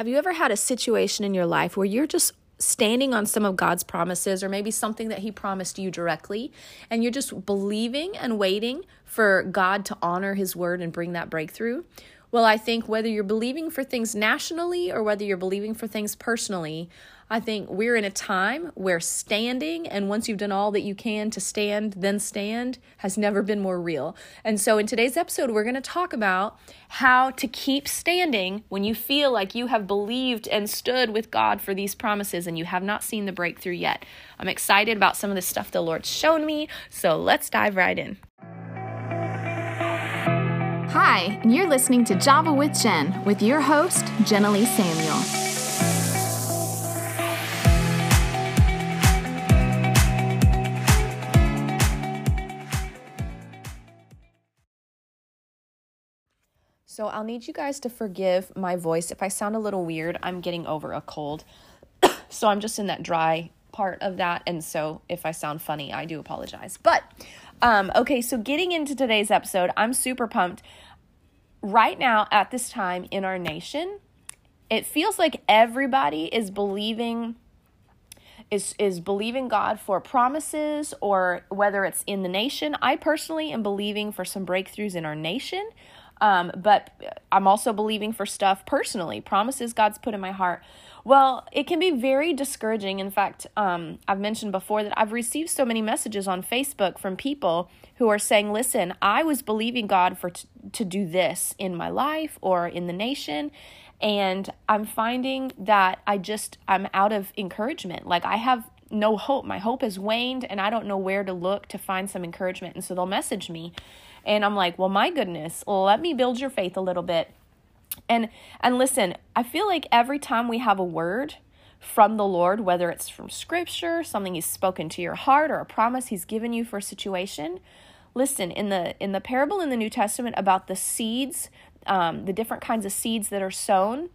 Have you ever had a situation in your life where you're just standing on some of God's promises or maybe something that He promised you directly, and you're just believing and waiting for God to honor His word and bring that breakthrough? Well, I think whether you're believing for things nationally or whether you're believing for things personally, I think we're in a time where standing and once you've done all that you can to stand, then stand has never been more real. And so in today's episode, we're going to talk about how to keep standing when you feel like you have believed and stood with God for these promises and you have not seen the breakthrough yet. I'm excited about some of the stuff the Lord's shown me, so let's dive right in. Hi, and you're listening to Java with Jen with your host, Jenna Lee Samuel. So I'll need you guys to forgive my voice. If I sound a little weird, I'm getting over a cold. so I'm just in that dry part of that. And so if I sound funny, I do apologize. But um, okay, so getting into today's episode, I'm super pumped. Right now, at this time in our nation, it feels like everybody is believing is is believing God for promises or whether it's in the nation. I personally am believing for some breakthroughs in our nation. Um, but I'm also believing for stuff personally, promises God's put in my heart. Well, it can be very discouraging. In fact, um, I've mentioned before that I've received so many messages on Facebook from people who are saying, "Listen, I was believing God for t- to do this in my life or in the nation, and I'm finding that I just I'm out of encouragement. Like I have no hope. My hope has waned, and I don't know where to look to find some encouragement. And so they'll message me and I'm like, well, my goodness, let me build your faith a little bit. And and listen, I feel like every time we have a word from the Lord, whether it's from scripture, something he's spoken to your heart or a promise he's given you for a situation, listen, in the in the parable in the New Testament about the seeds, um, the different kinds of seeds that are sown,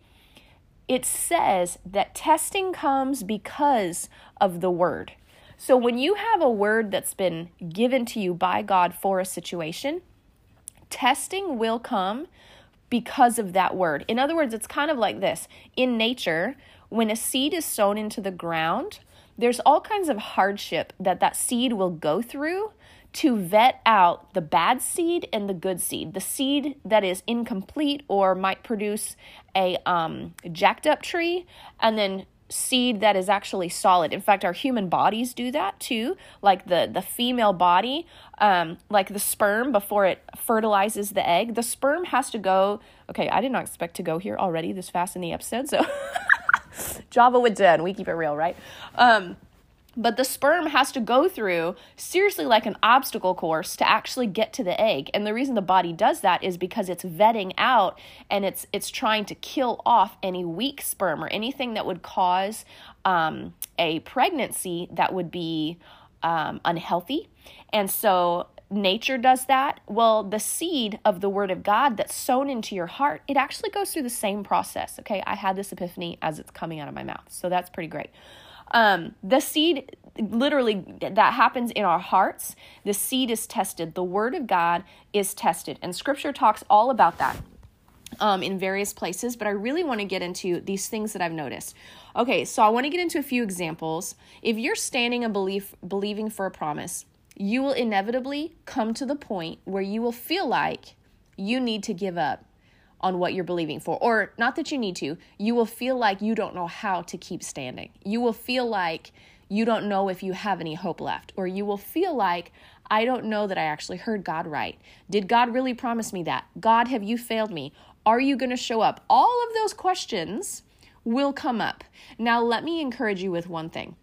it says that testing comes because of the word. So when you have a word that's been given to you by God for a situation, testing will come because of that word. In other words, it's kind of like this in nature, when a seed is sown into the ground, there's all kinds of hardship that that seed will go through to vet out the bad seed and the good seed. The seed that is incomplete or might produce a um, jacked up tree, and then seed that is actually solid. In fact, our human bodies do that too. Like the the female body, um, like the sperm before it fertilizes the egg, the sperm has to go. Okay, I did not expect to go here already this fast in the episode. So, Java with Jen, we keep it real, right? Um, but the sperm has to go through seriously like an obstacle course to actually get to the egg. And the reason the body does that is because it's vetting out and it's it's trying to kill off any weak sperm or anything that would cause um, a pregnancy that would be um, unhealthy. And so nature does that. Well the seed of the word of god that's sown into your heart it actually goes through the same process. Okay i had this epiphany as it's coming out of my mouth. So that's pretty great um, the seed literally that happens in our hearts the seed is tested. The word of god is tested. And scripture talks all about that um, in various places but i really want to get into these things that i've noticed. Okay so i want to get into a few examples. If you're standing and belief believing for a promise you will inevitably come to the point where you will feel like you need to give up on what you're believing for. Or not that you need to, you will feel like you don't know how to keep standing. You will feel like you don't know if you have any hope left. Or you will feel like, I don't know that I actually heard God right. Did God really promise me that? God, have you failed me? Are you going to show up? All of those questions will come up. Now, let me encourage you with one thing.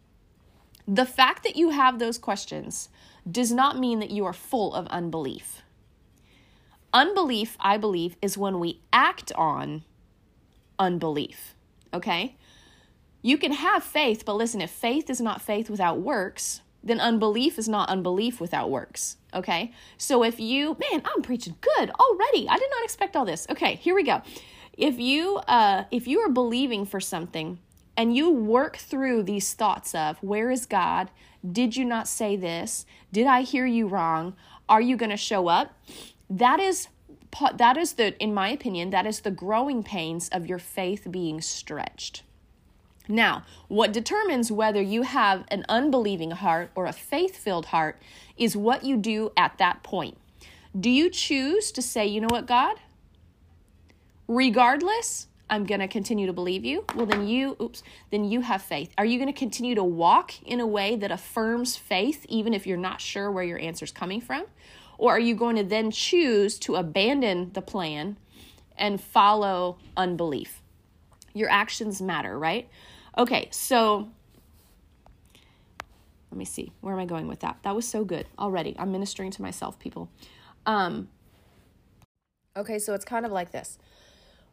The fact that you have those questions does not mean that you are full of unbelief. Unbelief, I believe, is when we act on unbelief. Okay? You can have faith, but listen, if faith is not faith without works, then unbelief is not unbelief without works. Okay? So if you, man, I'm preaching good already. I did not expect all this. Okay, here we go. If you uh if you are believing for something and you work through these thoughts of where is God? Did you not say this? Did I hear you wrong? Are you going to show up? That is that is the in my opinion that is the growing pains of your faith being stretched. Now what determines whether you have an unbelieving heart or a faith-filled heart is what you do at that point. Do you choose to say you know what god? Regardless i'm going to continue to believe you. Well then you oops then you have faith. Are you going to continue to walk in a way that affirms faith even if you're not sure where your answer is coming from or are you going to then choose to abandon the plan and follow unbelief? Your actions matter, right? Okay, so let me see. Where am I going with that? That was so good already. I'm ministering to myself, people. Um, okay, so it's kind of like this.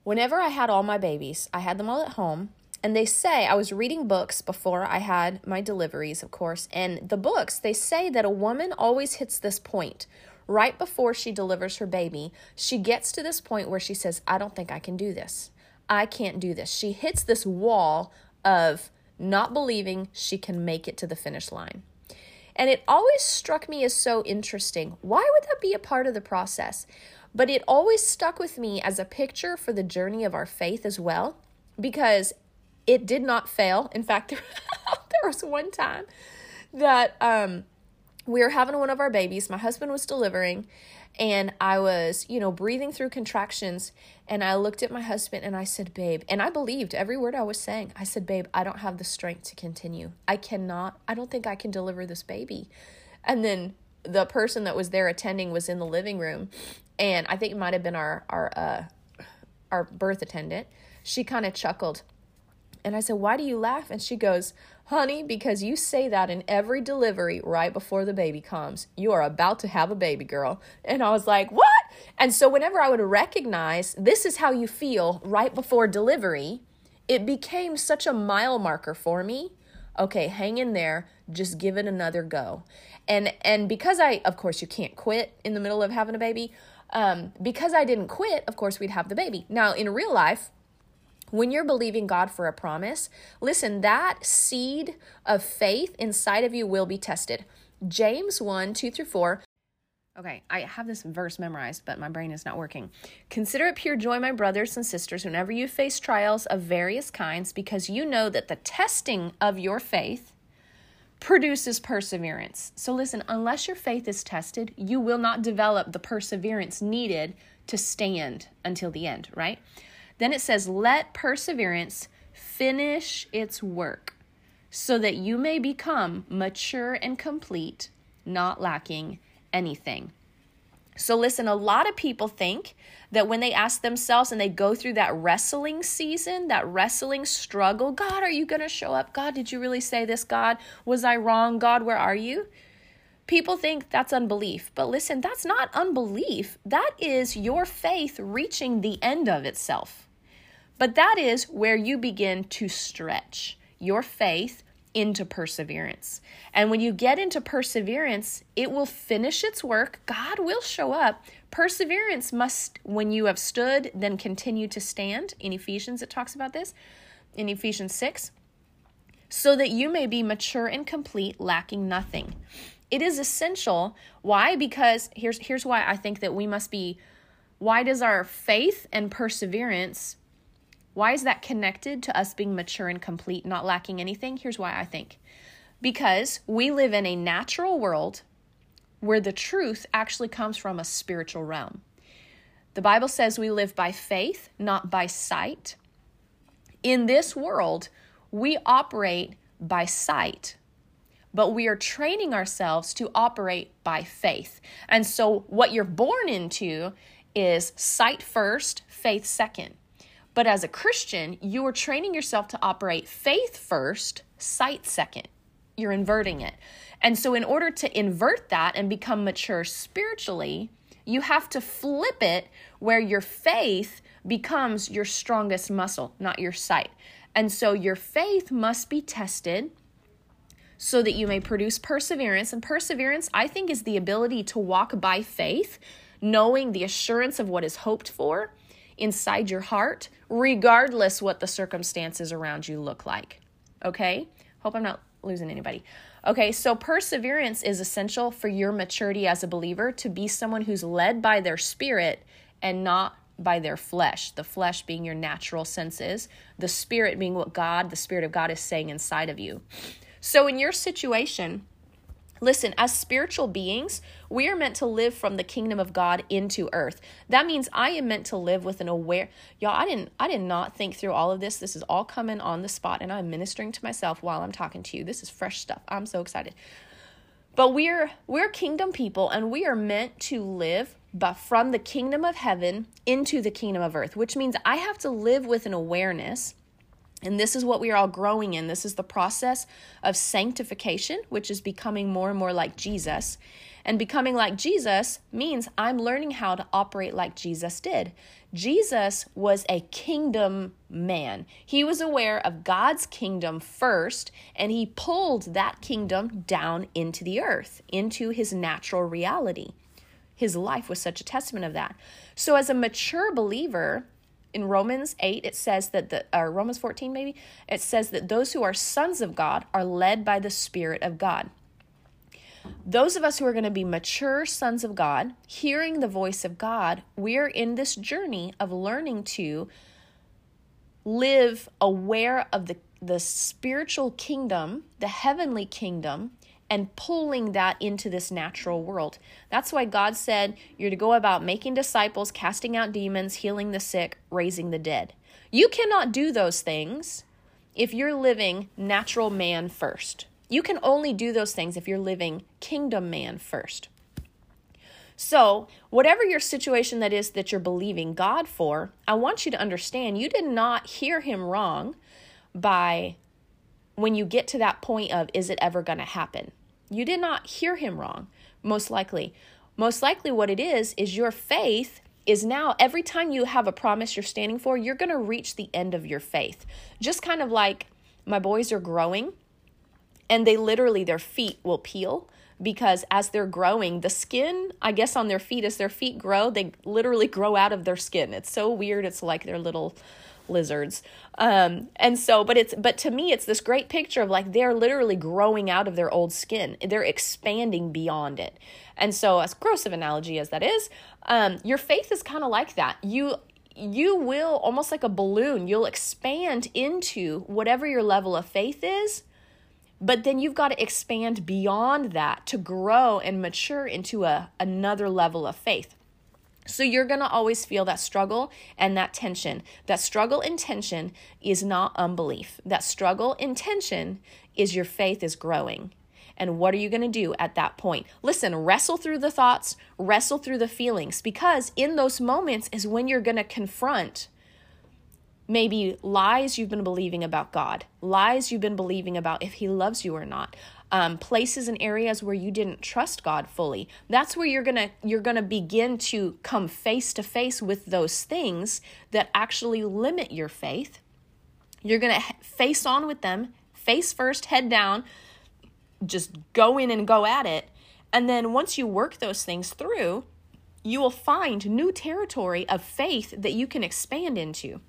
Whenever I had all my babies, I had them all at home. And they say, I was reading books before I had my deliveries, of course, and the books, they say that a woman always hits this point right before she delivers her baby, she gets to this point where she says, I don't think I can do this. I can't do this. She hits this wall of not believing she can make it to the finish line. And it always struck me as so interesting. Why would that be a part of the process? But it always stuck with me as a picture for the journey of our faith as well, because it did not fail. In fact, there, was one time that um, we were having one of our babies. My husband was delivering, and I was, you know, breathing through contractions. And I looked at my husband and I said, Babe, and I believed every word I was saying. I said, Babe, I don't have the strength to continue. I cannot, I don't think I can deliver this baby. And then the person that was there attending was in the living room, and I think it might have been our, our, uh, our birth attendant. She kind of chuckled. And I said, Why do you laugh? And she goes, Honey, because you say that in every delivery right before the baby comes. You are about to have a baby girl. And I was like, What? And so, whenever I would recognize this is how you feel right before delivery, it became such a mile marker for me. Okay, hang in there, just give it another go. And and because I of course you can't quit in the middle of having a baby, um, because I didn't quit, of course we'd have the baby. Now in real life, when you're believing God for a promise, listen, that seed of faith inside of you will be tested. James 1 2 through 4. Okay, I have this verse memorized, but my brain is not working. Consider it pure joy, my brothers and sisters, whenever you face trials of various kinds, because you know that the testing of your faith produces perseverance. So, listen, unless your faith is tested, you will not develop the perseverance needed to stand until the end, right? Then it says, Let perseverance finish its work, so that you may become mature and complete, not lacking anything. So, listen, a lot of people think that when they ask themselves and they go through that wrestling season, that wrestling struggle, God, are you going to show up? God, did you really say this? God, was I wrong? God, where are you? People think that's unbelief, but listen, that's not unbelief. That is your faith reaching the end of itself. But that is where you begin to stretch your faith into perseverance. And when you get into perseverance, it will finish its work. God will show up. Perseverance must, when you have stood, then continue to stand. In Ephesians, it talks about this. In Ephesians 6, so that you may be mature and complete, lacking nothing. It is essential. Why? Because here's here's why I think that we must be why does our faith and perseverance why is that connected to us being mature and complete, not lacking anything? Here's why I think. Because we live in a natural world where the truth actually comes from a spiritual realm. The Bible says we live by faith, not by sight. In this world, we operate by sight, but we are training ourselves to operate by faith. And so, what you're born into is sight first, faith second. But as a Christian, you are training yourself to operate faith first, sight second. You're inverting it. And so, in order to invert that and become mature spiritually, you have to flip it where your faith becomes your strongest muscle, not your sight. And so, your faith must be tested so that you may produce perseverance. And perseverance, I think, is the ability to walk by faith, knowing the assurance of what is hoped for inside your heart, regardless what the circumstances around you look like. Okay? Hope I'm not losing anybody. Okay, so perseverance is essential for your maturity as a believer to be someone who's led by their spirit and not by their flesh, the flesh being your natural senses, the spirit being what God, the Spirit of God, is saying inside of you. So, in your situation, Listen, as spiritual beings, we are meant to live from the kingdom of God into earth. That means I am meant to live with an aware. Y'all, I didn't I did not think through all of this. This is all coming on the spot and I'm ministering to myself while I'm talking to you. This is fresh stuff. I'm so excited. But we're we're kingdom people and we are meant to live but from the kingdom of heaven into the kingdom of earth, which means I have to live with an awareness. And this is what we are all growing in. This is the process of sanctification, which is becoming more and more like Jesus. And becoming like Jesus means I'm learning how to operate like Jesus did. Jesus was a kingdom man. He was aware of God's kingdom first, and he pulled that kingdom down into the earth, into his natural reality. His life was such a testament of that. So, as a mature believer, in Romans 8, it says that the, or Romans 14 maybe, it says that those who are sons of God are led by the Spirit of God. Those of us who are going to be mature sons of God, hearing the voice of God, we're in this journey of learning to live aware of the, the spiritual kingdom, the heavenly kingdom, and pulling that into this natural world. That's why God said you're to go about making disciples, casting out demons, healing the sick, raising the dead. You cannot do those things if you're living natural man first. You can only do those things if you're living kingdom man first. So, whatever your situation that is that you're believing God for, I want you to understand you did not hear him wrong by when you get to that point of is it ever going to happen? You did not hear him wrong, most likely. Most likely, what it is, is your faith is now every time you have a promise you're standing for, you're going to reach the end of your faith. Just kind of like my boys are growing and they literally, their feet will peel because as they're growing, the skin, I guess, on their feet, as their feet grow, they literally grow out of their skin. It's so weird. It's like their little lizards. Um, and so, but it's, but to me, it's this great picture of like they're literally growing out of their old skin. They're expanding beyond it. And so, as gross of analogy as that is, um, your faith is kind of like that. You, you will almost like a balloon, you'll expand into whatever your level of faith is. But then you've got to expand beyond that to grow and mature into a, another level of faith. So you're going to always feel that struggle and that tension. That struggle and tension is not unbelief. That struggle and tension is your faith is growing. And what are you going to do at that point? Listen, wrestle through the thoughts, wrestle through the feelings, because in those moments is when you're going to confront maybe lies you've been believing about God, lies you've been believing about if He loves you or not, um, places and areas where you didn't trust God fully. That's where you're gonna you're gonna begin to come face to face with those things that actually limit your faith. You're gonna face on with them, face first, head down, just go in and go at it. And then once you work those things through, you will find new territory of faith that you can expand into.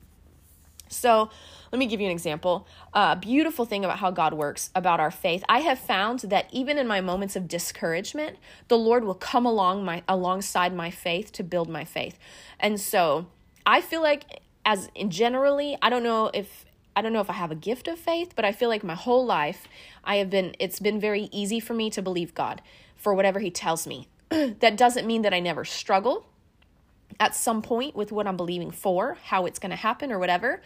So, let me give you an example. A uh, beautiful thing about how God works, about our faith. I have found that even in my moments of discouragement, the Lord will come along my alongside my faith to build my faith. And so, I feel like as in generally, I don't know if I don't know if I have a gift of faith, but I feel like my whole life I have been it's been very easy for me to believe God for whatever he tells me. that doesn't mean that I never struggle at some point with what I'm believing for, how it's going to happen or whatever.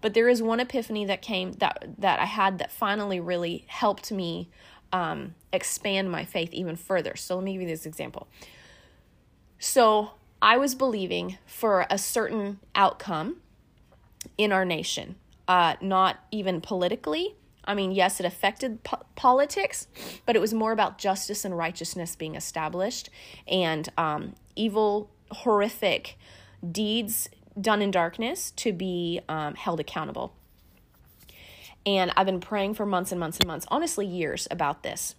But there is one epiphany that came that that I had that finally really helped me um, expand my faith even further. So let me give you this example. So I was believing for a certain outcome in our nation, uh, not even politically. I mean, yes, it affected po- politics, but it was more about justice and righteousness being established and um, evil, horrific deeds done in darkness to be um, held accountable. And I've been praying for months and months and months, honestly, years about this.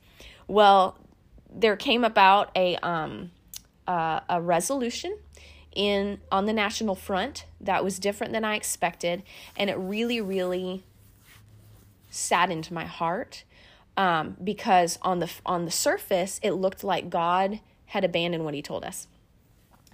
Well, there came about a um, uh, a resolution in on the national front that was different than I expected, and it really, really saddened my heart um, because on the on the surface it looked like God had abandoned what He told us.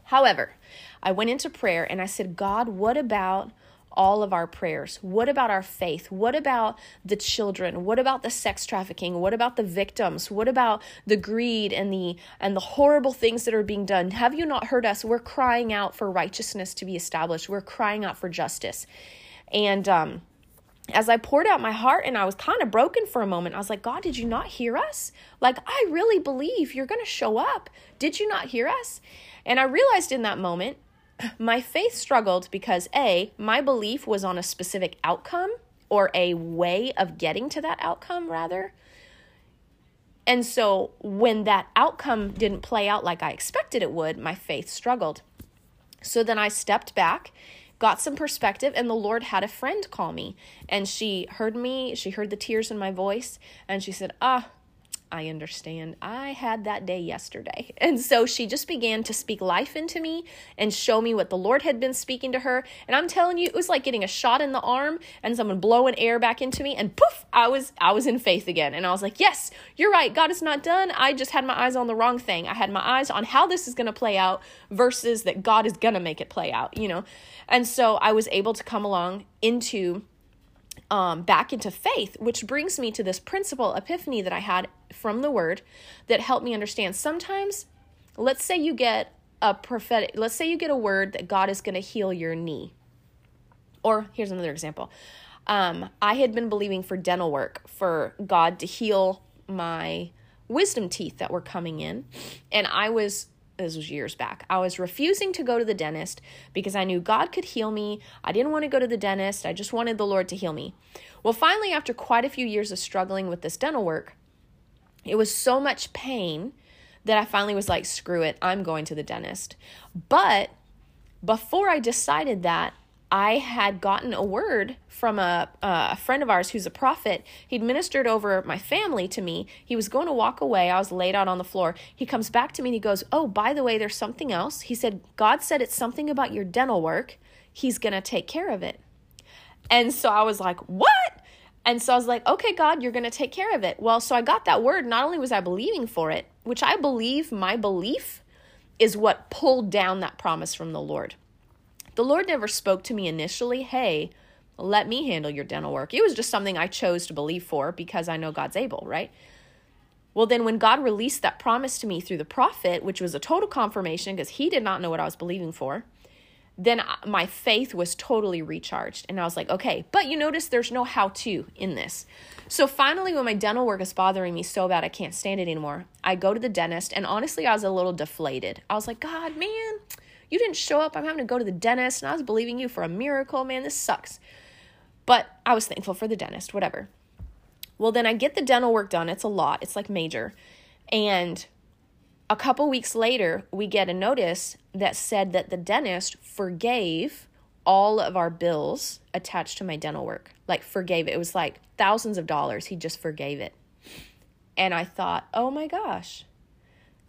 However, I went into prayer and I said, God, what about all of our prayers? What about our faith? What about the children? What about the sex trafficking? What about the victims? What about the greed and the and the horrible things that are being done? Have you not heard us? We're crying out for righteousness to be established. We're crying out for justice. And um as I poured out my heart and I was kind of broken for a moment, I was like, God, did you not hear us? Like, I really believe you're going to show up. Did you not hear us? And I realized in that moment my faith struggled because A, my belief was on a specific outcome or a way of getting to that outcome, rather. And so when that outcome didn't play out like I expected it would, my faith struggled. So then I stepped back, got some perspective, and the Lord had a friend call me. And she heard me, she heard the tears in my voice, and she said, Ah, I understand. I had that day yesterday. And so she just began to speak life into me and show me what the Lord had been speaking to her. And I'm telling you, it was like getting a shot in the arm and someone blowing air back into me and poof, I was I was in faith again. And I was like, "Yes, you're right. God is not done. I just had my eyes on the wrong thing. I had my eyes on how this is going to play out versus that God is going to make it play out, you know." And so I was able to come along into um, back into faith, which brings me to this principle epiphany that I had from the word that helped me understand. Sometimes, let's say you get a prophetic, let's say you get a word that God is going to heal your knee. Or here's another example. Um, I had been believing for dental work for God to heal my wisdom teeth that were coming in, and I was this was years back. I was refusing to go to the dentist because I knew God could heal me. I didn't want to go to the dentist. I just wanted the Lord to heal me. Well, finally, after quite a few years of struggling with this dental work, it was so much pain that I finally was like, screw it, I'm going to the dentist. But before I decided that, I had gotten a word from a, a friend of ours who's a prophet. He'd ministered over my family to me. He was going to walk away. I was laid out on the floor. He comes back to me and he goes, Oh, by the way, there's something else. He said, God said it's something about your dental work. He's going to take care of it. And so I was like, What? And so I was like, okay, God, you're going to take care of it. Well, so I got that word. Not only was I believing for it, which I believe my belief is what pulled down that promise from the Lord. The Lord never spoke to me initially, hey, let me handle your dental work. It was just something I chose to believe for because I know God's able, right? Well, then when God released that promise to me through the prophet, which was a total confirmation because he did not know what I was believing for, then my faith was totally recharged. And I was like, okay, but you notice there's no how to in this. So finally, when my dental work is bothering me so bad I can't stand it anymore, I go to the dentist. And honestly, I was a little deflated. I was like, God, man, you didn't show up. I'm having to go to the dentist, and I was believing you for a miracle. Man, this sucks. But I was thankful for the dentist, whatever. Well, then I get the dental work done. It's a lot, it's like major. And a couple weeks later, we get a notice that said that the dentist forgave all of our bills attached to my dental work. Like, forgave it. It was like thousands of dollars. He just forgave it. And I thought, oh my gosh,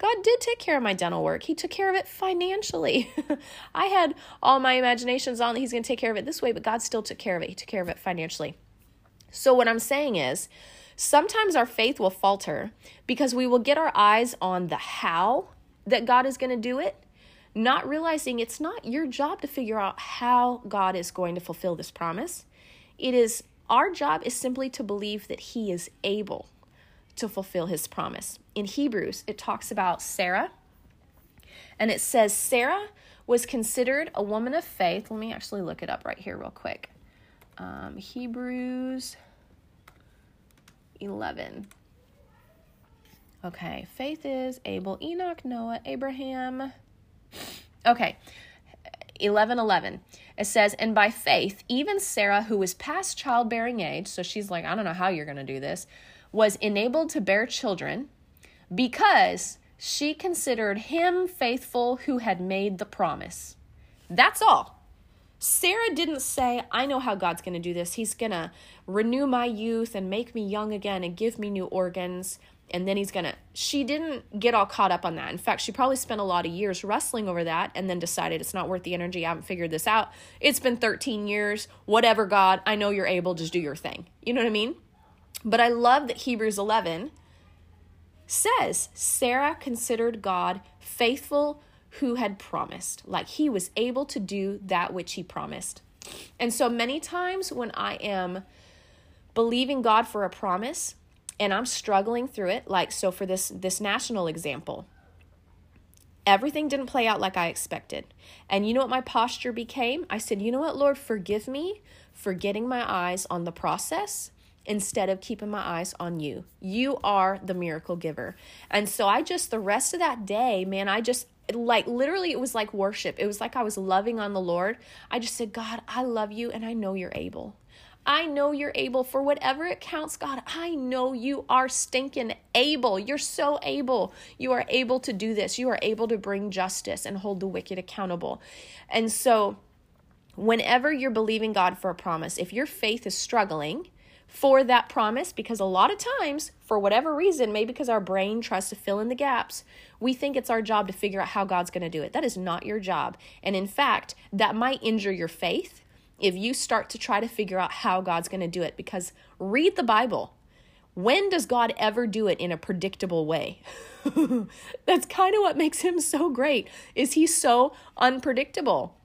God did take care of my dental work. He took care of it financially. I had all my imaginations on that He's going to take care of it this way, but God still took care of it. He took care of it financially. So, what I'm saying is, sometimes our faith will falter because we will get our eyes on the how that God is going to do it, not realizing it's not your job to figure out how God is going to fulfill this promise. It is our job is simply to believe that He is able to fulfill his promise. In Hebrews, it talks about Sarah, and it says Sarah was considered a woman of faith. Let me actually look it up right here, real quick. Um, Hebrews 11. Okay, faith is Abel, Enoch, Noah, Abraham. Okay, 11 11. It says, And by faith, even Sarah, who was past childbearing age, so she's like, I don't know how you're going to do this, was enabled to bear children because she considered him faithful who had made the promise. That's all. Sarah didn't say, I know how God's going to do this. He's going to renew my youth and make me young again and give me new organs. And then he's going to. She didn't get all caught up on that. In fact, she probably spent a lot of years wrestling over that and then decided it's not worth the energy. I haven't figured this out. It's been 13 years. Whatever, God. I know you're able. Just do your thing. You know what I mean? But I love that Hebrews 11 says Sarah considered God faithful who had promised. Like he was able to do that which he promised. And so many times when I am believing God for a promise and I'm struggling through it, like so for this this national example, everything didn't play out like I expected. And you know what my posture became? I said, "You know what, Lord, forgive me for getting my eyes on the process instead of keeping my eyes on you. You are the miracle giver." And so I just the rest of that day, man, I just like literally it was like worship. It was like I was loving on the Lord. I just said, "God, I love you and I know you're able." I know you're able for whatever it counts, God. I know you are stinking able. You're so able. You are able to do this. You are able to bring justice and hold the wicked accountable. And so, whenever you're believing God for a promise, if your faith is struggling, for that promise because a lot of times, for whatever reason, maybe because our brain tries to fill in the gaps, we think it's our job to figure out how God's going to do it. That is not your job. And in fact, that might injure your faith if you start to try to figure out how God's going to do it because read the Bible. When does God ever do it in a predictable way? That's kind of what makes him so great. Is he so unpredictable?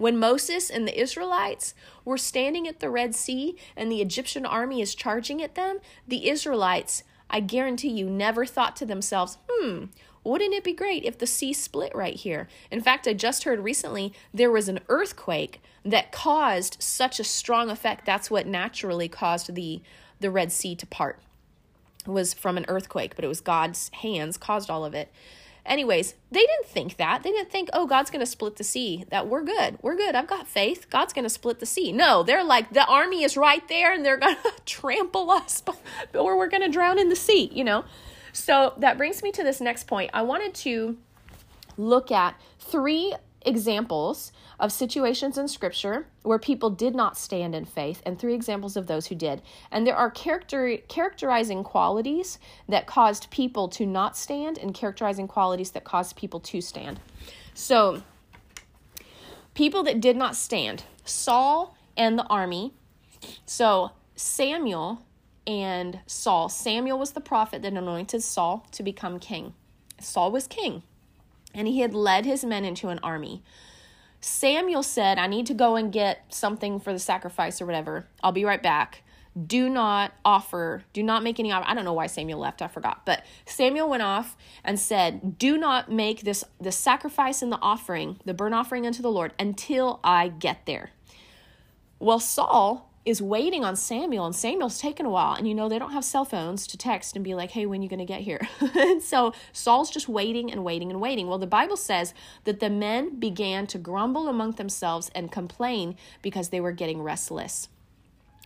When Moses and the Israelites were standing at the Red Sea and the Egyptian army is charging at them, the Israelites, I guarantee you, never thought to themselves, hmm, wouldn't it be great if the sea split right here? In fact, I just heard recently there was an earthquake that caused such a strong effect. That's what naturally caused the the Red Sea to part. It was from an earthquake, but it was God's hands caused all of it. Anyways, they didn't think that. They didn't think, oh, God's going to split the sea. That we're good. We're good. I've got faith. God's going to split the sea. No, they're like, the army is right there and they're going to trample us or we're going to drown in the sea, you know? So that brings me to this next point. I wanted to look at three examples of situations in scripture where people did not stand in faith and three examples of those who did and there are character characterizing qualities that caused people to not stand and characterizing qualities that caused people to stand so people that did not stand saul and the army so samuel and Saul. Samuel was the prophet that anointed Saul to become king. Saul was king, and he had led his men into an army. Samuel said, I need to go and get something for the sacrifice or whatever. I'll be right back. Do not offer, do not make any I don't know why Samuel left, I forgot. But Samuel went off and said, Do not make this the sacrifice and the offering, the burnt offering unto the Lord, until I get there. Well, Saul is waiting on Samuel, and Samuel's taken a while. And you know, they don't have cell phones to text and be like, hey, when you going to get here? and so Saul's just waiting and waiting and waiting. Well, the Bible says that the men began to grumble among themselves and complain because they were getting restless.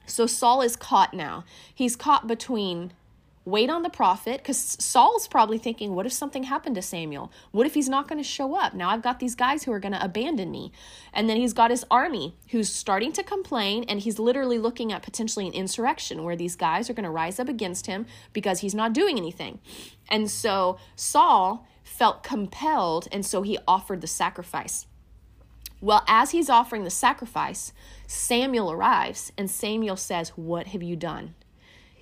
So Saul is caught now. He's caught between wait on the prophet because Saul's probably thinking, what if something happened to Samuel? What if he's not going to show up? Now I've got these guys who are going to abandon me. And then he's got his army who's starting to complain, and he's literally looking at potentially an insurrection where these guys are going to rise up against him because he's not doing anything. And so Saul felt compelled, and so he offered the sacrifice. Well, as he's offering the sacrifice, Samuel arrives, and Samuel says, What have you done?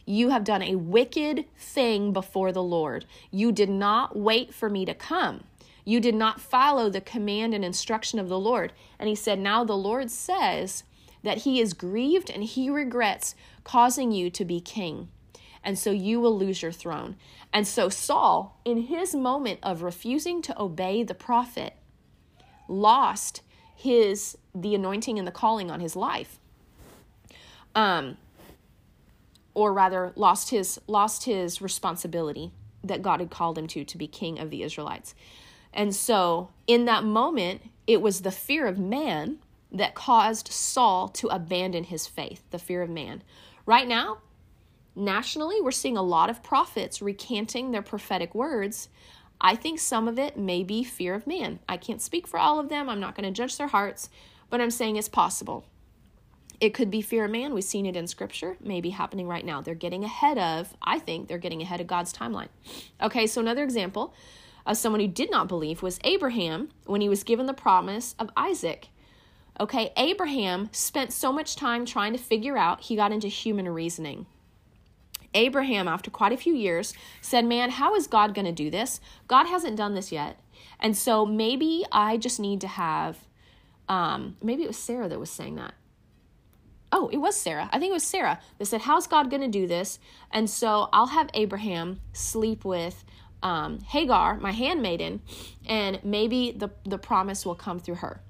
You have done a wicked thing before the Lord. You did not wait for me to come. You did not follow the command and instruction of the Lord. And he said, Now the Lord says that he is grieved and he regrets causing you to be king. And so you will lose your throne. And so Saul, in his moment of refusing to obey the prophet, lost his the anointing and the calling on his life. Um, or rather lost his lost his responsibility that God had called him to to be king of the Israelites. And so in that moment, it was the fear of man that caused Saul to abandon his faith, the fear of man. Right now, nationally, we're seeing a lot of prophets recanting their prophetic words. I think some of it may be fear of man. I can't speak for all of them. I'm not going to judge their hearts, but I'm saying it's possible. It could be fear of man. We've seen it in scripture, maybe happening right now. They're getting ahead of, I think, they're getting ahead of God's timeline. Okay, so another example of someone who did not believe was Abraham when he was given the promise of Isaac. Okay, Abraham spent so much time trying to figure out, he got into human reasoning. Abraham, after quite a few years, said, Man, how is God going to do this? God hasn't done this yet. And so maybe I just need to have, um, maybe it was Sarah that was saying that. Oh, it was Sarah. I think it was Sarah that said, How's God going to do this? And so I'll have Abraham sleep with um, Hagar, my handmaiden, and maybe the, the promise will come through her.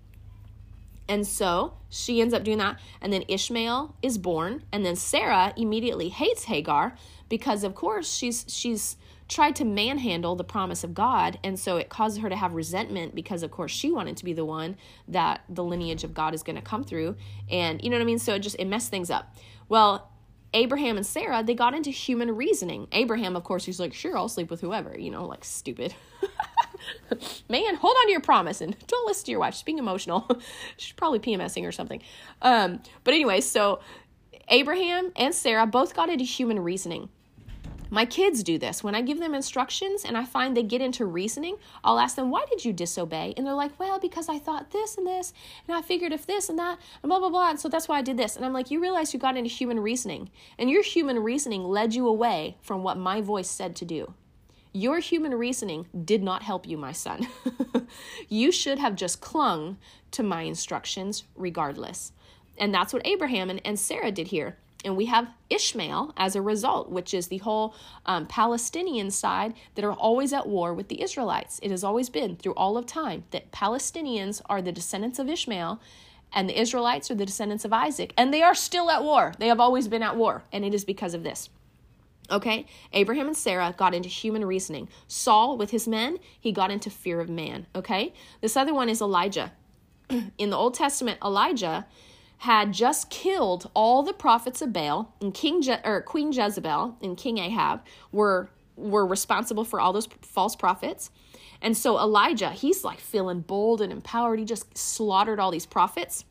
And so she ends up doing that. And then Ishmael is born. And then Sarah immediately hates Hagar because, of course, she's she's tried to manhandle the promise of God. And so it causes her to have resentment because, of course, she wanted to be the one that the lineage of God is going to come through. And you know what I mean? So it just, it messed things up. Well, Abraham and Sarah, they got into human reasoning. Abraham, of course, he's like, sure, I'll sleep with whoever, you know, like stupid. Man, hold on to your promise and don't listen to your wife. She's being emotional. She's probably PMSing or something. Um, but anyway, so Abraham and Sarah both got into human reasoning. My kids do this. When I give them instructions and I find they get into reasoning, I'll ask them, Why did you disobey? And they're like, Well, because I thought this and this, and I figured if this and that, and blah, blah, blah. And so that's why I did this. And I'm like, You realize you got into human reasoning, and your human reasoning led you away from what my voice said to do. Your human reasoning did not help you, my son. you should have just clung to my instructions regardless. And that's what Abraham and, and Sarah did here. And we have Ishmael as a result, which is the whole um, Palestinian side that are always at war with the Israelites. It has always been through all of time that Palestinians are the descendants of Ishmael and the Israelites are the descendants of Isaac. And they are still at war. They have always been at war. And it is because of this. Okay, Abraham and Sarah got into human reasoning. Saul, with his men, he got into fear of man. Okay, this other one is Elijah. In the Old Testament, Elijah had just killed all the prophets of Baal, and King Je- or Queen Jezebel and King Ahab were were responsible for all those false prophets. And so Elijah, he's like feeling bold and empowered. He just slaughtered all these prophets.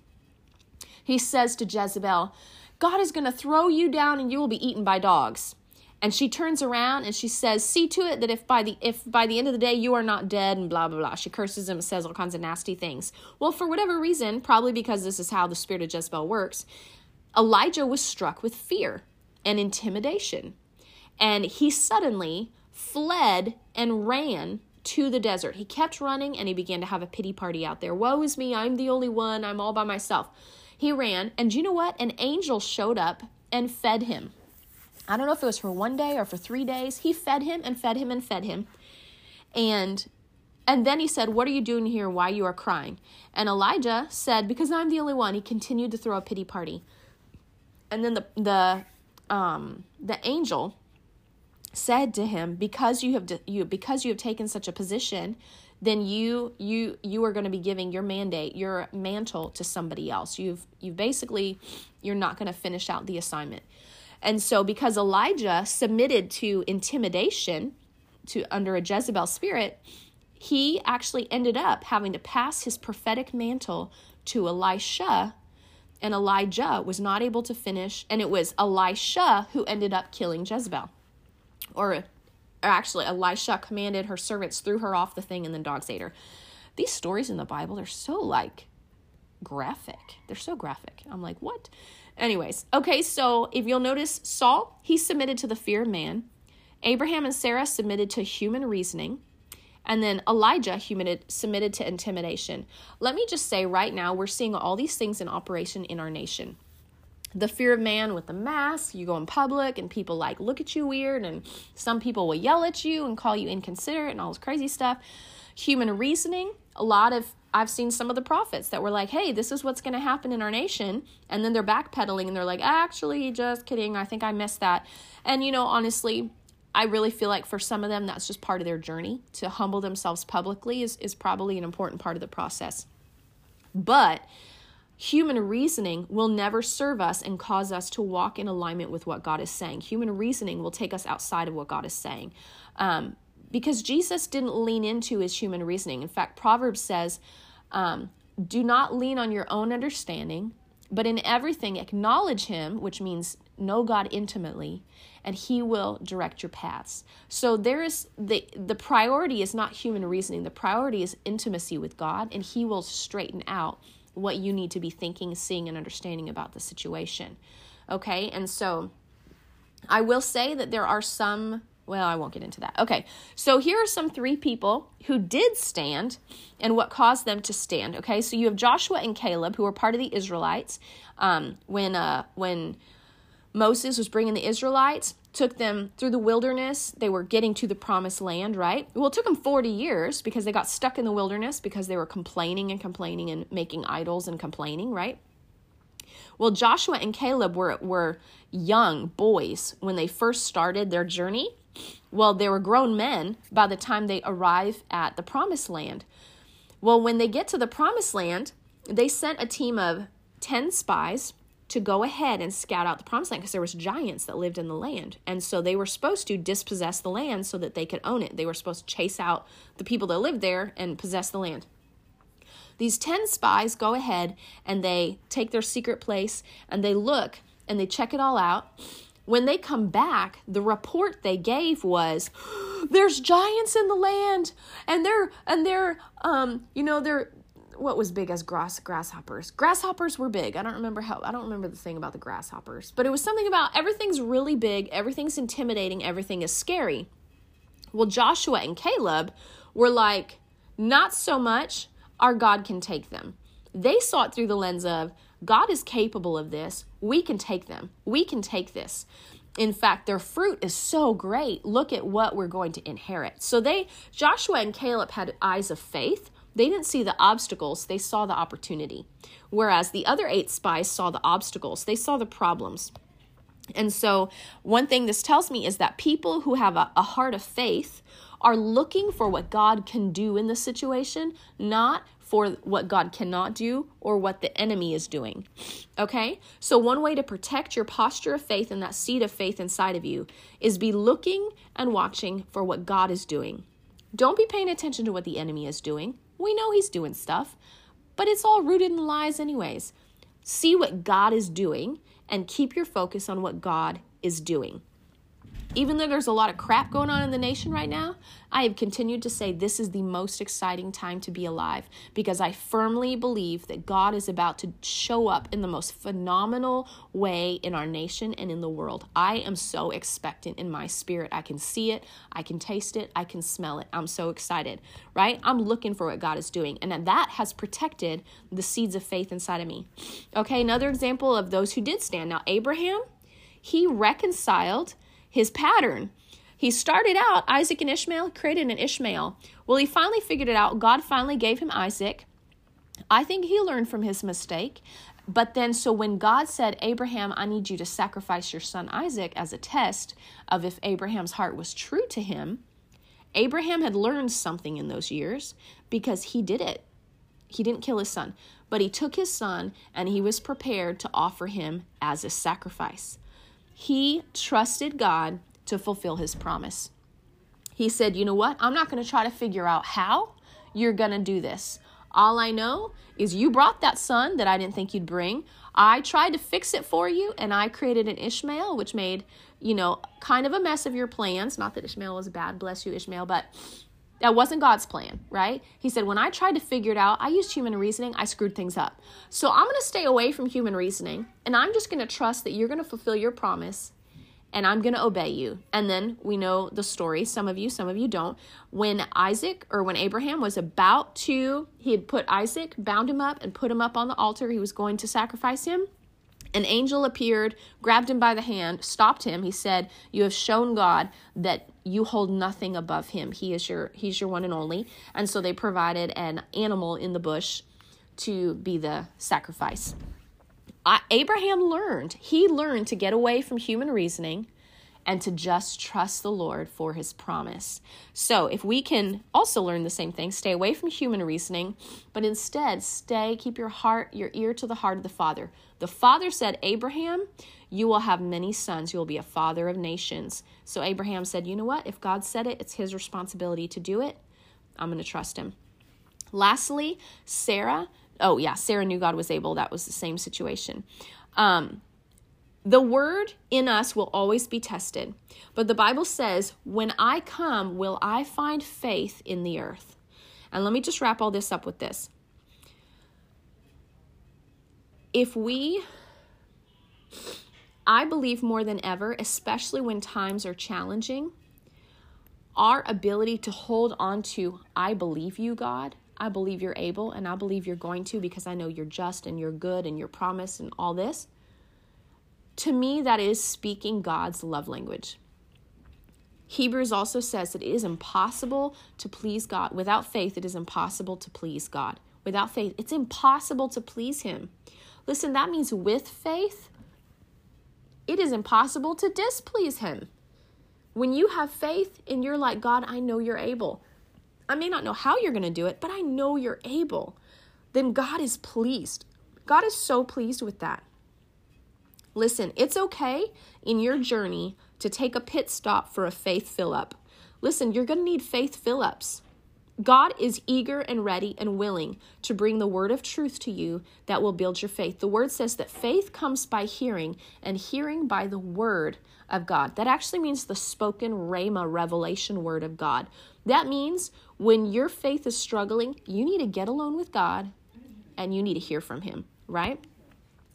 He says to Jezebel, God is going to throw you down and you will be eaten by dogs and she turns around and she says see to it that if by the if by the end of the day you are not dead and blah blah blah. She curses him and says all kinds of nasty things. Well for whatever reason probably because this is how the spirit of jezebel works elijah was struck with fear and intimidation. And he suddenly fled and ran to the desert. He kept running and he began to have a pity party out there. Woe is me. I'm the only one. I'm all by myself. He ran. And you know what? An angel showed up and fed him I don't know if it was for one day or for three days. He fed him and fed him and fed him. And and then he said, What are you doing here? Why you are crying? And Elijah said, Because I'm the only one. He continued to throw a pity party. And then the the um the angel said to him, Because you have you because you have taken such a position, then you you you are going to be giving your mandate, your mantle to somebody else. You've you've basically you're not going to finish out the assignment. And so, because Elijah submitted to intimidation to under a Jezebel spirit, he actually ended up having to pass his prophetic mantle to Elisha, and Elijah was not able to finish, and it was Elisha who ended up killing Jezebel. Or, or actually, Elisha commanded her servants, threw her off the thing, and then dogs ate her. These stories in the Bible are so like graphic. They're so graphic. I'm like, what? Anyways, okay, so if you'll notice, Saul, he submitted to the fear of man. Abraham and Sarah submitted to human reasoning. And then Elijah submitted to intimidation. Let me just say right now, we're seeing all these things in operation in our nation. The fear of man with the mask, you go in public and people like look at you weird, and some people will yell at you and call you inconsiderate and all this crazy stuff. Human reasoning, a lot of I've seen some of the prophets that were like, hey, this is what's going to happen in our nation. And then they're backpedaling and they're like, actually, just kidding. I think I missed that. And, you know, honestly, I really feel like for some of them, that's just part of their journey. To humble themselves publicly is, is probably an important part of the process. But human reasoning will never serve us and cause us to walk in alignment with what God is saying. Human reasoning will take us outside of what God is saying. Um, because Jesus didn't lean into his human reasoning. In fact, Proverbs says, um, Do not lean on your own understanding, but in everything acknowledge him, which means know God intimately, and he will direct your paths. So there is the the priority is not human reasoning. The priority is intimacy with God, and he will straighten out what you need to be thinking, seeing, and understanding about the situation. Okay, and so I will say that there are some well, I won't get into that. Okay, so here are some three people who did stand and what caused them to stand. Okay, so you have Joshua and Caleb who were part of the Israelites um, when uh, when Moses was bringing the Israelites, took them through the wilderness. They were getting to the promised land, right? Well, it took them 40 years because they got stuck in the wilderness because they were complaining and complaining and making idols and complaining, right? Well, Joshua and Caleb were, were young boys when they first started their journey. Well, they were grown men by the time they arrive at the promised land. Well, when they get to the promised land, they sent a team of 10 spies to go ahead and scout out the promised land because there was giants that lived in the land. And so they were supposed to dispossess the land so that they could own it. They were supposed to chase out the people that lived there and possess the land. These 10 spies go ahead and they take their secret place and they look and they check it all out when they come back the report they gave was there's giants in the land and they're and they're um you know they're what was big as grass grasshoppers. Grasshoppers were big. I don't remember how I don't remember the thing about the grasshoppers, but it was something about everything's really big, everything's intimidating, everything is scary. Well, Joshua and Caleb were like, not so much, our God can take them. They saw it through the lens of God is capable of this. We can take them. We can take this. In fact, their fruit is so great. Look at what we're going to inherit. So they Joshua and Caleb had eyes of faith they didn't see the obstacles, they saw the opportunity. Whereas the other eight spies saw the obstacles, they saw the problems. And so, one thing this tells me is that people who have a, a heart of faith are looking for what God can do in the situation, not for what God cannot do or what the enemy is doing. Okay? So, one way to protect your posture of faith and that seed of faith inside of you is be looking and watching for what God is doing. Don't be paying attention to what the enemy is doing. We know he's doing stuff, but it's all rooted in lies, anyways. See what God is doing and keep your focus on what God is doing. Even though there's a lot of crap going on in the nation right now, I have continued to say this is the most exciting time to be alive because I firmly believe that God is about to show up in the most phenomenal way in our nation and in the world. I am so expectant in my spirit. I can see it, I can taste it, I can smell it. I'm so excited, right? I'm looking for what God is doing, and that has protected the seeds of faith inside of me. Okay, another example of those who did stand. Now, Abraham, he reconciled his pattern. He started out, Isaac and Ishmael, created an Ishmael. Well, he finally figured it out. God finally gave him Isaac. I think he learned from his mistake. But then, so when God said, Abraham, I need you to sacrifice your son Isaac as a test of if Abraham's heart was true to him, Abraham had learned something in those years because he did it. He didn't kill his son, but he took his son and he was prepared to offer him as a sacrifice. He trusted God to fulfill his promise. He said, You know what? I'm not going to try to figure out how you're going to do this. All I know is you brought that son that I didn't think you'd bring. I tried to fix it for you, and I created an Ishmael, which made, you know, kind of a mess of your plans. Not that Ishmael was bad, bless you, Ishmael, but that wasn't God's plan, right? He said, when I tried to figure it out, I used human reasoning, I screwed things up. So I'm going to stay away from human reasoning, and I'm just going to trust that you're going to fulfill your promise, and I'm going to obey you. And then we know the story, some of you, some of you don't. When Isaac or when Abraham was about to, he had put Isaac, bound him up, and put him up on the altar, he was going to sacrifice him. An angel appeared, grabbed him by the hand, stopped him. He said, "You have shown God that you hold nothing above him. He is your he's your one and only." And so they provided an animal in the bush to be the sacrifice. I, Abraham learned. He learned to get away from human reasoning and to just trust the Lord for his promise. So, if we can also learn the same thing, stay away from human reasoning, but instead stay, keep your heart, your ear to the heart of the Father. The Father said, Abraham, you will have many sons. You will be a father of nations. So, Abraham said, You know what? If God said it, it's his responsibility to do it. I'm going to trust him. Lastly, Sarah. Oh, yeah, Sarah knew God was able. That was the same situation. Um, the word in us will always be tested. But the Bible says, When I come, will I find faith in the earth? And let me just wrap all this up with this. If we, I believe more than ever, especially when times are challenging, our ability to hold on to, I believe you, God. I believe you're able, and I believe you're going to because I know you're just and you're good and you're promised and all this. To me, that is speaking God's love language. Hebrews also says that it is impossible to please God. Without faith, it is impossible to please God. Without faith, it's impossible to please Him. Listen, that means with faith, it is impossible to displease Him. When you have faith and you're like, God, I know you're able. I may not know how you're going to do it, but I know you're able. Then God is pleased. God is so pleased with that. Listen, it's okay in your journey to take a pit stop for a faith fill up. Listen, you're going to need faith fill ups. God is eager and ready and willing to bring the word of truth to you that will build your faith. The word says that faith comes by hearing, and hearing by the word of God. That actually means the spoken Rhema revelation word of God. That means when your faith is struggling, you need to get alone with God and you need to hear from Him, right?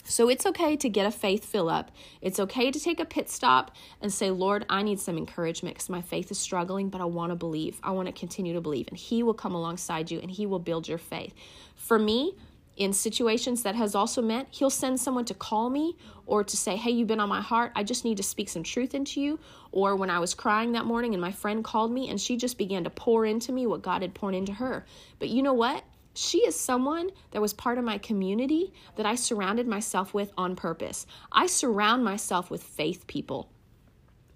So it's okay to get a faith fill up. It's okay to take a pit stop and say, Lord, I need some encouragement because my faith is struggling, but I want to believe. I want to continue to believe. And He will come alongside you and He will build your faith. For me, in situations that has also meant he'll send someone to call me or to say hey you've been on my heart i just need to speak some truth into you or when i was crying that morning and my friend called me and she just began to pour into me what god had poured into her but you know what she is someone that was part of my community that I surrounded myself with on purpose. I surround myself with faith people.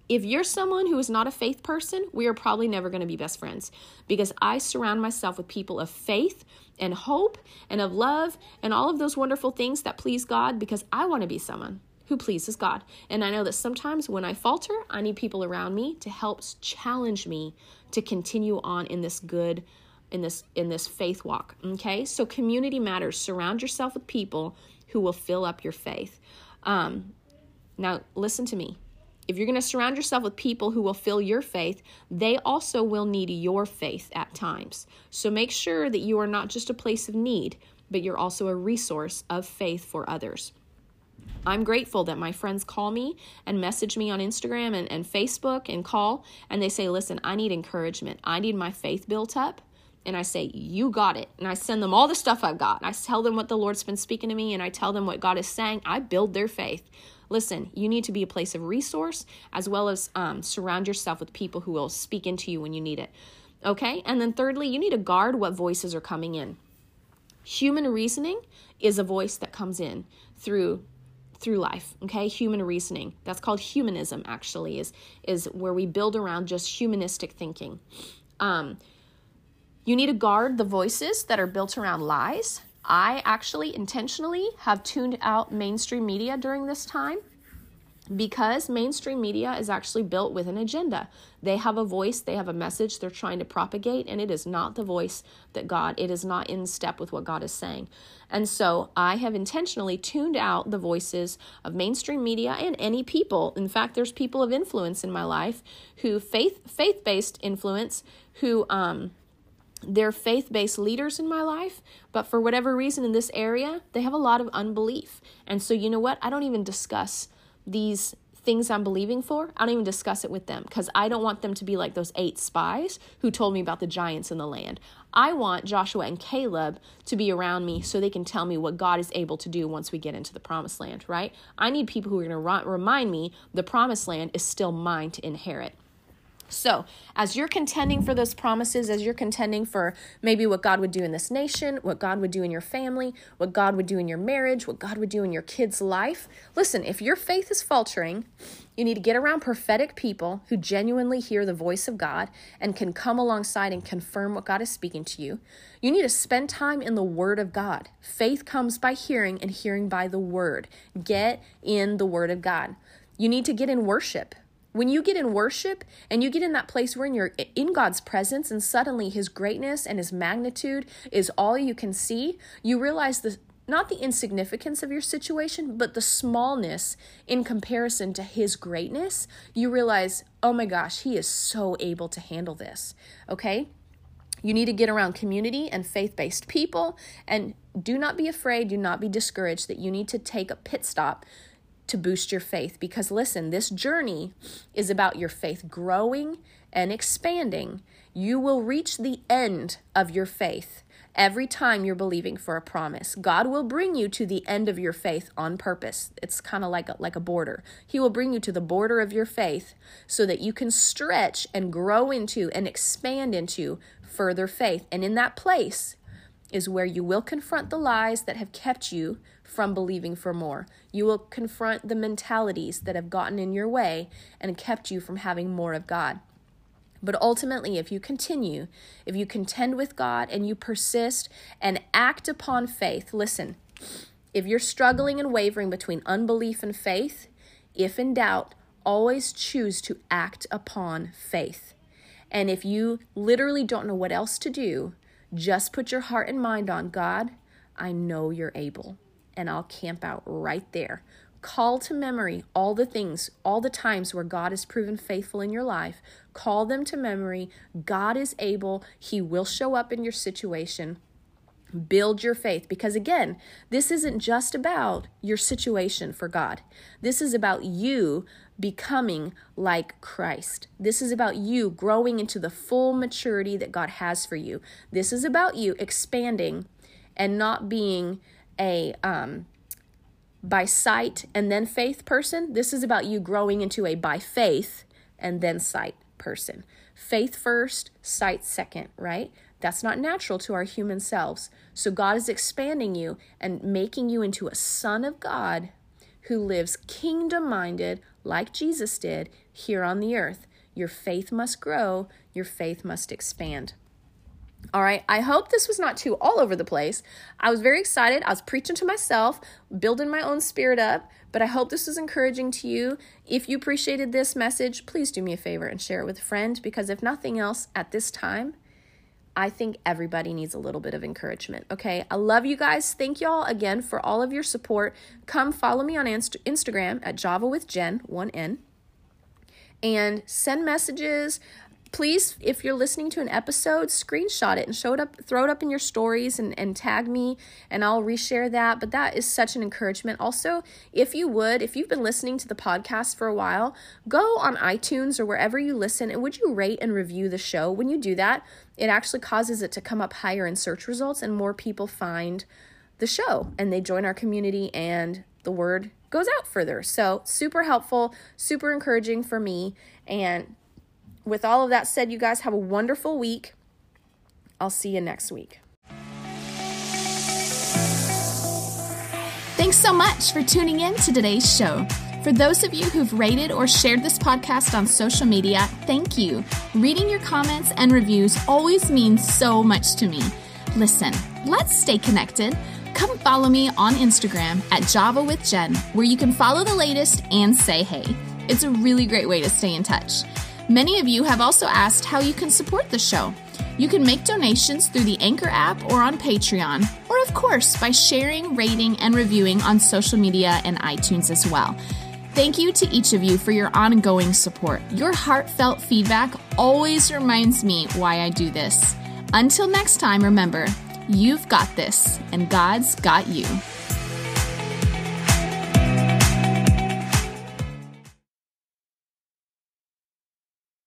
If you're someone who is not a faith person, we are probably never going to be best friends because I surround myself with people of faith and hope and of love and all of those wonderful things that please God because I want to be someone who pleases God. And I know that sometimes when I falter, I need people around me to help challenge me to continue on in this good in this in this faith walk okay? So community matters. Surround yourself with people who will fill up your faith. Um, now listen to me. If you're going to surround yourself with people who will fill your faith they also will need your faith at times. So make sure that you are not just a place of need but you're also a resource of faith for others. I'm grateful that my friends call me and message me on Instagram and, and Facebook and call and they say, Listen, I need encouragement. I need my faith built up and I say, You got it. And I send them all the stuff I've got. I tell them what the Lord's been speaking to me and I tell them what God is saying. I build their faith. Listen, you need to be a place of resource as well as um, surround yourself with people who will speak into you when you need it. Okay? And then thirdly, you need to guard what voices are coming in. Human reasoning is a voice that comes in through through life okay human reasoning that's called humanism actually is is where we build around just humanistic thinking um, you need to guard the voices that are built around lies. I actually intentionally have tuned out mainstream media during this time because mainstream media is actually built with an agenda. They have a voice, they have a message they're trying to propagate, and it is not the voice that God, it is not in step with what God is saying. And so I have intentionally tuned out the voices of mainstream media and any people. In fact, there's people of influence in my life who faith faith-based influence who um they're faith based leaders in my life, but for whatever reason in this area, they have a lot of unbelief. And so, you know what? I don't even discuss these things I'm believing for. I don't even discuss it with them because I don't want them to be like those eight spies who told me about the giants in the land. I want Joshua and Caleb to be around me so they can tell me what God is able to do once we get into the promised land, right? I need people who are going to remind me the promised land is still mine to inherit. So, as you're contending for those promises, as you're contending for maybe what God would do in this nation, what God would do in your family, what God would do in your marriage, what God would do in your kid's life, listen, if your faith is faltering, you need to get around prophetic people who genuinely hear the voice of God and can come alongside and confirm what God is speaking to you. You need to spend time in the Word of God. Faith comes by hearing, and hearing by the Word. Get in the Word of God. You need to get in worship. When you get in worship and you get in that place where you're in God's presence and suddenly his greatness and his magnitude is all you can see, you realize the not the insignificance of your situation, but the smallness in comparison to his greatness. You realize, "Oh my gosh, he is so able to handle this." Okay? You need to get around community and faith based people. And do not be afraid, do not be discouraged that you need to take a pit stop to boost your faith. Because listen, this journey is about your faith growing and expanding. You will reach the end of your faith every time you're believing for a promise. God will bring you to the end of your faith on purpose. It's kind of like a, like a border. He will bring you to the border of your faith so that you can stretch and grow into and expand into further faith. And in that place is where you will confront the lies that have kept you from believing for more. You will confront the mentalities that have gotten in your way and kept you from having more of God. But ultimately, if you continue, if you contend with God and you persist and act upon faith, listen, if you're struggling and wavering between unbelief and faith, if in doubt, always choose to act upon faith. And if you literally don't know what else to do, just put your heart and mind on God, I know you're able. And I'll camp out right there Call to memory all the things, all the times where God has proven faithful in your life. Call them to memory. God is able, He will show up in your situation. Build your faith because, again, this isn't just about your situation for God. This is about you becoming like Christ. This is about you growing into the full maturity that God has for you. This is about you expanding and not being a um, by sight and then faith person. This is about you growing into a by faith and then sight person. Faith first, sight second, right? That's not natural to our human selves. So God is expanding you and making you into a son of God who lives kingdom minded like Jesus did here on the earth. Your faith must grow, your faith must expand. All right, I hope this was not too all over the place. I was very excited. I was preaching to myself, building my own spirit up, but I hope this was encouraging to you. If you appreciated this message, please do me a favor and share it with a friend because if nothing else at this time, I think everybody needs a little bit of encouragement. Okay, I love you guys. Thank you all again for all of your support. Come follow me on Inst- Instagram at Java with Jen, one N, and send messages please if you're listening to an episode screenshot it and show it up throw it up in your stories and, and tag me and i'll reshare that. But that is such an encouragement. Also if you would if you've been listening to the podcast for a while go on itunes or wherever you listen and would you rate and review the show? When you do that it actually causes it to come up higher in search results and more people find the show and they join our community and the word goes out further. So super helpful super encouraging for me and with all of that said, you guys have a wonderful week. I'll see you next week. Thanks so much for tuning in to today's show. For those of you who've rated or shared this podcast on social media, thank you. Reading your comments and reviews always means so much to me. Listen, let's stay connected. Come follow me on Instagram at Java with Jen, where you can follow the latest and say hey. It's a really great way to stay in touch. Many of you have also asked how you can support the show. You can make donations through the Anchor app or on Patreon, or of course by sharing, rating, and reviewing on social media and iTunes as well. Thank you to each of you for your ongoing support. Your heartfelt feedback always reminds me why I do this. Until next time, remember, you've got this, and God's got you.